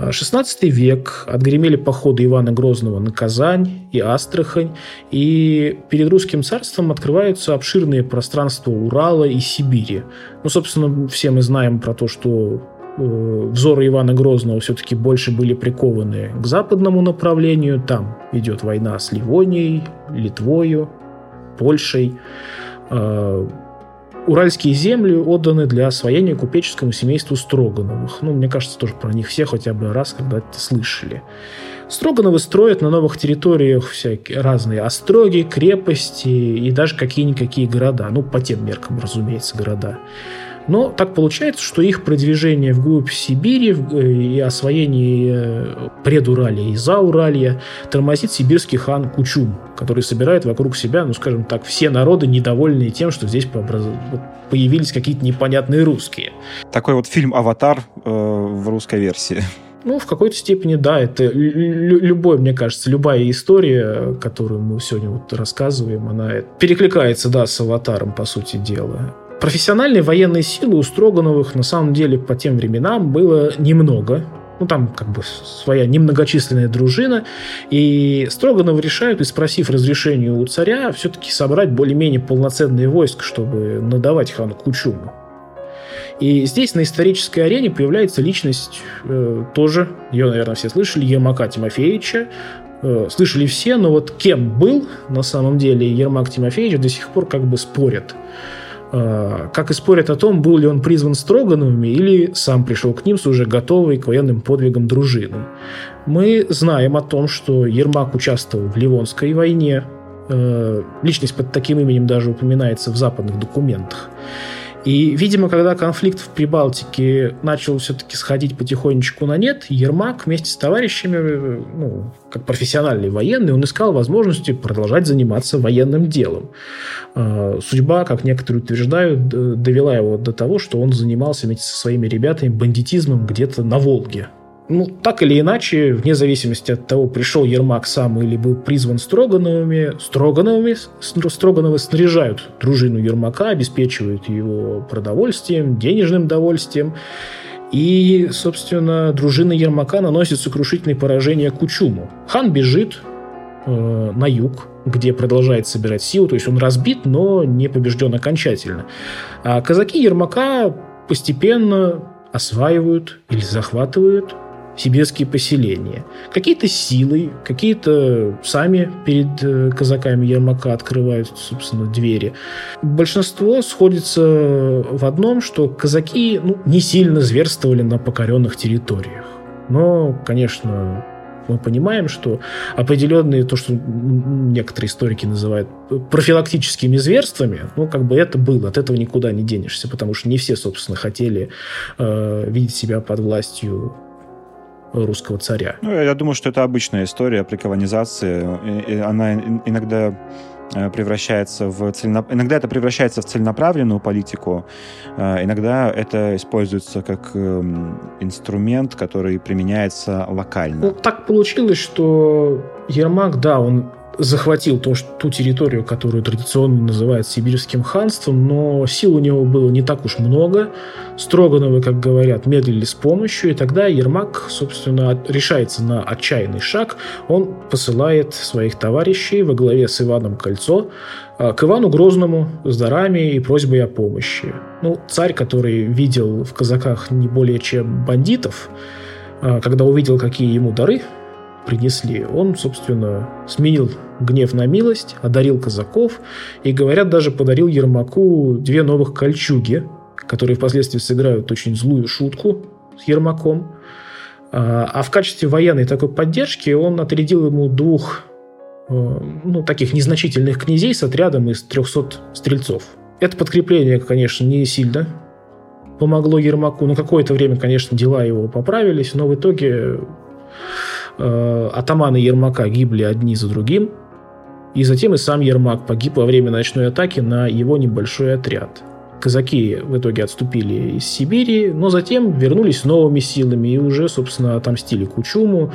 XVI век, отгремели походы Ивана Грозного на Казань и Астрахань, и перед русским царством открываются обширные пространства Урала и Сибири. Ну, собственно, все мы знаем про то, что э, взоры Ивана Грозного все-таки больше были прикованы к западному направлению. Там идет война с Ливонией, Литвою, Польшей. Уральские земли отданы для освоения купеческому семейству Строгановых. Ну, мне кажется, тоже про них все хотя бы раз когда-то слышали. Строгановы строят на новых территориях всякие разные остроги, крепости и даже какие-никакие города. Ну, по тем меркам, разумеется, города. Но так получается, что их продвижение вглубь Сибири э, и освоение э, предуралия и зауралья тормозит сибирский хан Кучум, который собирает вокруг себя, ну, скажем так, все народы, недовольные тем, что здесь появились какие-то непонятные русские. Такой вот фильм «Аватар» э, в русской версии. Ну, в какой-то степени, да, это любой, мне кажется, любая история, которую мы сегодня вот рассказываем, она перекликается, да, с аватаром, по сути дела. Профессиональной военной силы у Строгановых на самом деле по тем временам было немного. Ну, там как бы своя немногочисленная дружина. И Строгановы решают, и спросив разрешения у царя, все-таки собрать более-менее полноценные войск, чтобы надавать хану Кучуму. И здесь на исторической арене появляется личность э, тоже, ее, наверное, все слышали, Ермака Тимофеевича. Э, слышали все, но вот кем был на самом деле Ермак Тимофеевич, до сих пор как бы спорят. Э, как и спорят о том, был ли он призван Строгановыми или сам пришел к ним с уже готовой к военным подвигам дружиной. Мы знаем о том, что Ермак участвовал в Ливонской войне. Э, личность под таким именем даже упоминается в западных документах. И, видимо, когда конфликт в Прибалтике начал все-таки сходить потихонечку на нет, Ермак вместе с товарищами, ну, как профессиональный военный, он искал возможности продолжать заниматься военным делом. А, судьба, как некоторые утверждают, довела его до того, что он занимался вместе со своими ребятами бандитизмом где-то на Волге ну, так или иначе, вне зависимости от того, пришел Ермак сам или был призван Строгановыми, Строгановыми, Строгановы снаряжают дружину Ермака, обеспечивают его продовольствием, денежным довольствием. И, собственно, дружина Ермака наносит сокрушительные поражения Кучуму. Хан бежит э, на юг, где продолжает собирать силу, то есть он разбит, но не побежден окончательно. А казаки Ермака постепенно осваивают или захватывают сибирские поселения. Какие-то силой, какие-то сами перед э, казаками Ермака открывают, собственно, двери. Большинство сходится в одном, что казаки ну, не сильно зверствовали на покоренных территориях. Но, конечно, мы понимаем, что определенные, то, что некоторые историки называют профилактическими зверствами, ну, как бы это было, от этого никуда не денешься, потому что не все, собственно, хотели э, видеть себя под властью русского царя. Ну, я думаю, что это обычная история при колонизации. И она иногда э, превращается в целенап... иногда это превращается в целенаправленную политику, э, иногда это используется как эм, инструмент, который применяется локально. Ну, так получилось, что Ермак, да, он захватил то, что, ту территорию, которую традиционно называют сибирским ханством, но сил у него было не так уж много. Строгановы, как говорят, медлили с помощью, и тогда Ермак, собственно, решается на отчаянный шаг. Он посылает своих товарищей во главе с Иваном Кольцо а, к Ивану Грозному с дарами и просьбой о помощи. Ну, царь, который видел в казаках не более чем бандитов, а, когда увидел, какие ему дары принесли, он, собственно, сменил гнев на милость, одарил казаков и, говорят, даже подарил Ермаку две новых кольчуги, которые впоследствии сыграют очень злую шутку с Ермаком. А, а в качестве военной такой поддержки он отрядил ему двух э, ну, таких незначительных князей с отрядом из 300 стрельцов. Это подкрепление, конечно, не сильно помогло Ермаку. На какое-то время, конечно, дела его поправились, но в итоге э, атаманы Ермака гибли одни за другим. И затем и сам Ермак погиб во время ночной атаки на его небольшой отряд. Казаки в итоге отступили из Сибири, но затем вернулись новыми силами и уже, собственно, отомстили Кучуму.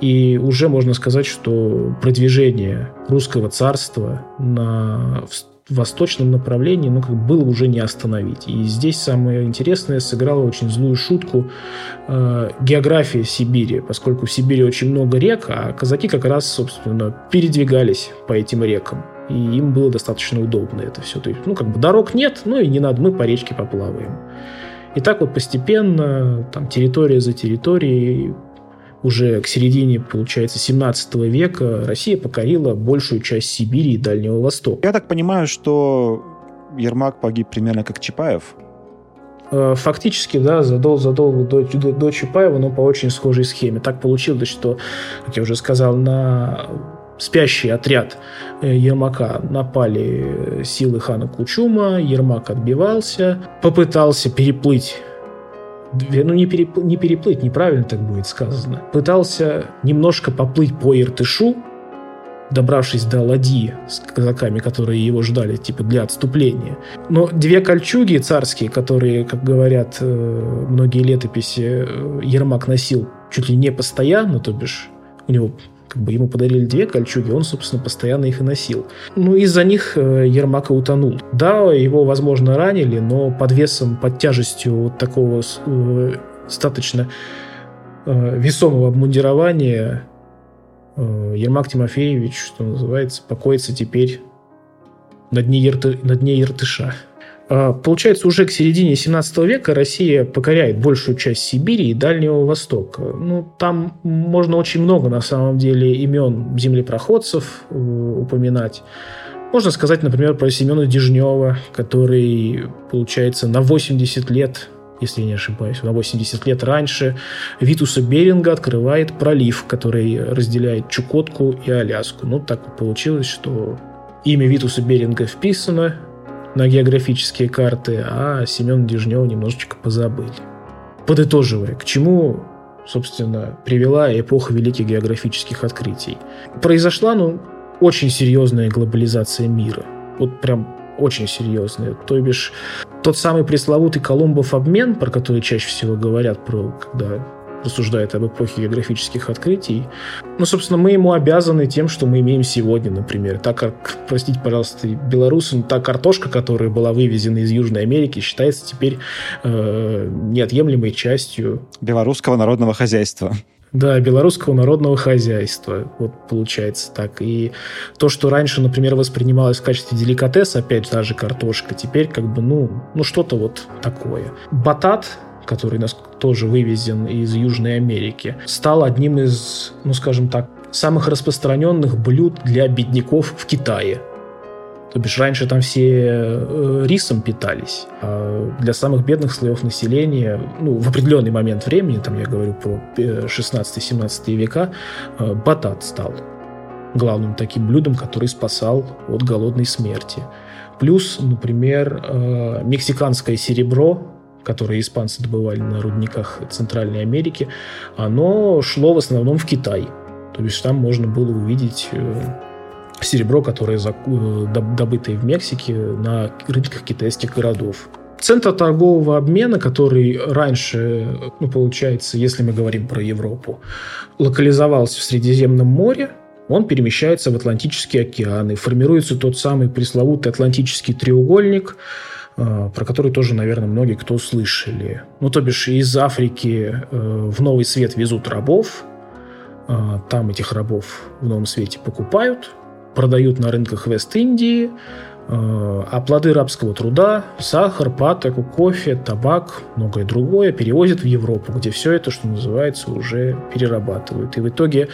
И уже можно сказать, что продвижение русского царства на, восточном направлении, ну, как было уже не остановить. И здесь самое интересное сыграло очень злую шутку э, география Сибири, поскольку в Сибири очень много рек, а казаки как раз, собственно, передвигались по этим рекам. И им было достаточно удобно это все. То есть, ну, как бы дорог нет, ну и не надо, мы по речке поплаваем. И так вот постепенно, там, территория за территорией, уже к середине, получается, 17 века Россия покорила большую часть Сибири и Дальнего Востока. Я так понимаю, что Ермак погиб примерно как Чапаев? Э, фактически, да, задолго, задолго до, до, до Чапаева, но по очень схожей схеме. Так получилось, что, как я уже сказал, на спящий отряд э, Ермака напали силы хана Кучума, Ермак отбивался, попытался переплыть ну не, перепл, не переплыть, неправильно так будет сказано, пытался немножко поплыть по Иртышу, добравшись до ладьи с казаками, которые его ждали, типа, для отступления. Но две кольчуги царские, которые, как говорят э, многие летописи, э, Ермак носил чуть ли не постоянно, то бишь у него как бы ему подарили две кольчуги, он, собственно, постоянно их и носил. Ну, из-за них э, Ермак утонул. Да, его, возможно, ранили, но под весом, под тяжестью вот такого э, достаточно э, весомого обмундирования э, Ермак Тимофеевич, что называется, покоится теперь на дне, Ерты, на дне Иртыша. А, получается, уже к середине 17 века Россия покоряет большую часть Сибири и Дальнего Востока. Ну, там можно очень много, на самом деле, имен землепроходцев э, упоминать. Можно сказать, например, про Семена Дежнева, который, получается, на 80 лет если я не ошибаюсь, на 80 лет раньше Витуса Беринга открывает пролив, который разделяет Чукотку и Аляску. Ну, так получилось, что имя Витуса Беринга вписано на географические карты, а Семен Дежнев немножечко позабыли. Подытоживая, к чему, собственно, привела эпоха великих географических открытий. Произошла, ну, очень серьезная глобализация мира. Вот прям очень серьезная. То бишь, тот самый пресловутый Колумбов обмен, про который чаще всего говорят, про, когда рассуждает об эпохе географических открытий. Ну, собственно, мы ему обязаны тем, что мы имеем сегодня, например. Так как, простите, пожалуйста, белорусам, та картошка, которая была вывезена из Южной Америки, считается теперь э, неотъемлемой частью... Белорусского народного хозяйства. Да, белорусского народного хозяйства. Вот получается так. И то, что раньше, например, воспринималось в качестве деликатеса, опять та же картошка, теперь как бы, ну, ну что-то вот такое. Батат который нас тоже вывезен из Южной Америки, стал одним из, ну скажем так, самых распространенных блюд для бедняков в Китае. То бишь раньше там все э, рисом питались, а для самых бедных слоев населения, ну, в определенный момент времени, там я говорю про 16-17 э, века, э, батат стал главным таким блюдом, который спасал от голодной смерти. Плюс, например, мексиканское серебро которое испанцы добывали на рудниках Центральной Америки, оно шло в основном в Китай. То есть там можно было увидеть э, серебро, которое э, добытое в Мексике на рынках китайских городов. Центр торгового обмена, который раньше, ну, получается, если мы говорим про Европу, локализовался в Средиземном море, он перемещается в Атлантический океан, и формируется тот самый пресловутый Атлантический треугольник – про который тоже, наверное, многие кто слышали. Ну, то бишь, из Африки э, в Новый Свет везут рабов, э, там этих рабов в Новом Свете покупают, продают на рынках Вест-Индии, Э, а плоды рабского труда, сахар, патоку, кофе, табак, многое другое перевозят в Европу, где все это, что называется, уже перерабатывают. И в итоге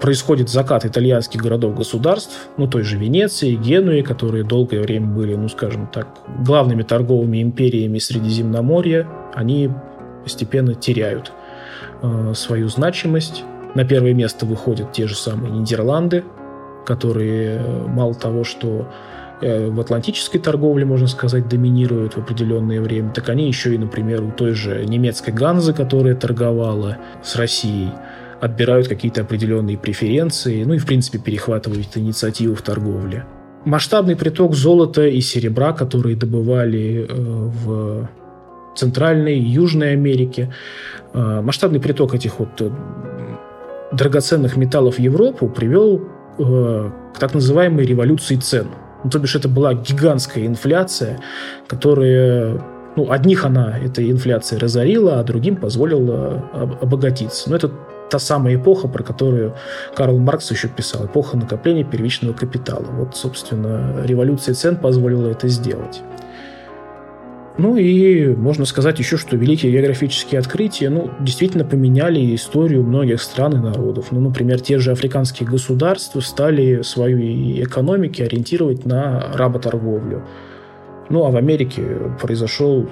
происходит закат итальянских городов-государств, ну, той же Венеции, Генуи, которые долгое время были, ну, скажем так, главными торговыми империями Средиземноморья, они постепенно теряют э, свою значимость. На первое место выходят те же самые Нидерланды, которые э, мало того, что Э, в атлантической торговле, можно сказать, доминируют в определенное время, так они еще и, например, у той же немецкой Ганзы, которая торговала с Россией, отбирают какие-то определенные преференции, ну и, в принципе, перехватывают инициативу в торговле. Масштабный приток золота и серебра, которые добывали э, в Центральной и Южной Америке, э, масштабный приток этих вот драгоценных металлов в Европу привел к так называемой революции цен – ну, то бишь это была гигантская инфляция, которая ну, одних она этой инфляцией разорила, а другим позволила обогатиться. Но это та самая эпоха, про которую Карл Маркс еще писал, эпоха накопления первичного капитала. Вот, собственно, революция цен позволила это сделать. Ну и можно сказать еще, что великие географические открытия ну, действительно поменяли историю многих стран и народов. Ну, например, те же африканские государства стали свою экономики ориентировать на работорговлю. Ну а в Америке произошел,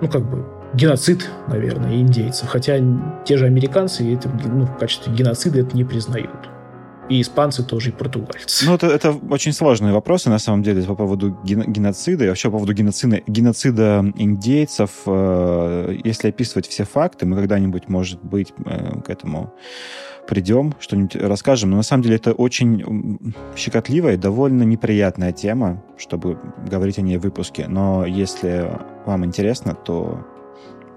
ну как бы, геноцид, наверное, индейцев. Хотя те же американцы это, ну, в качестве геноцида это не признают и испанцы тоже, и португальцы. Ну, это, это очень сложные вопросы, на самом деле, по поводу геноцида и вообще по поводу геноцида, геноцида индейцев. Э, если описывать все факты, мы когда-нибудь, может быть, э, к этому придем, что-нибудь расскажем. Но на самом деле это очень щекотливая и довольно неприятная тема, чтобы говорить о ней в выпуске. Но если вам интересно, то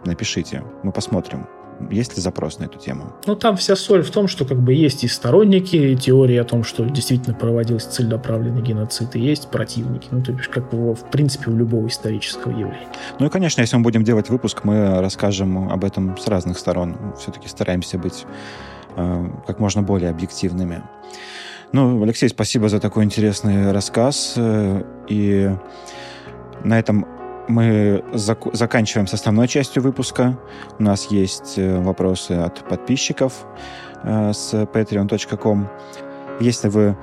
напишите, мы посмотрим Есть ли запрос на эту тему? Ну, там вся соль в том, что как бы есть и сторонники теории о том, что действительно проводился целенаправленный геноцид, и есть противники. Ну, то есть, как бы, в принципе, у любого исторического явления. Ну и, конечно, если мы будем делать выпуск, мы расскажем об этом с разных сторон. Все-таки стараемся быть э, как можно более объективными. Ну, Алексей, спасибо за такой интересный рассказ. Э, и на этом мы зак- заканчиваем с основной частью выпуска. У нас есть э, вопросы от подписчиков э, с patreon.com. Если вы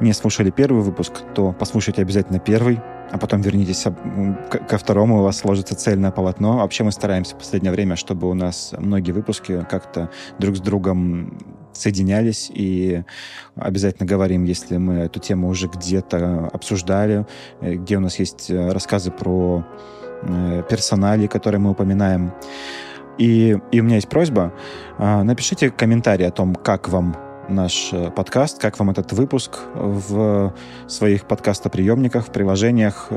не слушали первый выпуск, то послушайте обязательно первый, а потом вернитесь ко второму, у вас сложится цельное полотно. Вообще мы стараемся в последнее время, чтобы у нас многие выпуски как-то друг с другом соединялись и обязательно говорим, если мы эту тему уже где-то обсуждали, э, где у нас есть рассказы про Э, персонали, которые мы упоминаем. И, и у меня есть просьба, а, напишите комментарий о том, как вам наш э, подкаст, как вам этот выпуск в своих подкастоприемниках, в приложениях.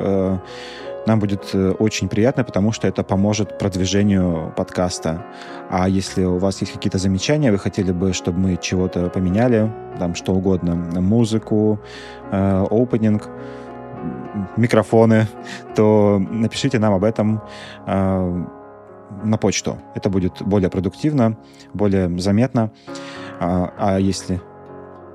Э, нам будет очень приятно, потому что это поможет продвижению подкаста. А если у вас есть какие-то замечания, вы хотели бы, чтобы мы чего-то поменяли, там что угодно, музыку, опенинг, микрофоны, то напишите нам об этом э, на почту. Это будет более продуктивно, более заметно. А, а если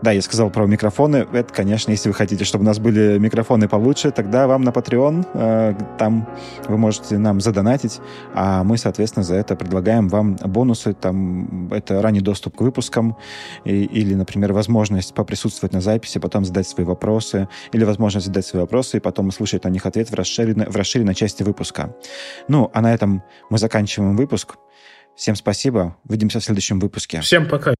да, я сказал про микрофоны. Это, конечно, если вы хотите, чтобы у нас были микрофоны получше, тогда вам на Patreon. Э, там вы можете нам задонатить, а мы, соответственно, за это предлагаем вам бонусы. Там это ранний доступ к выпускам и, или, например, возможность поприсутствовать на записи, потом задать свои вопросы, или возможность задать свои вопросы и потом услышать на них ответ в расширенной, в расширенной части выпуска. Ну, а на этом мы заканчиваем выпуск. Всем спасибо. Увидимся в следующем выпуске. Всем пока.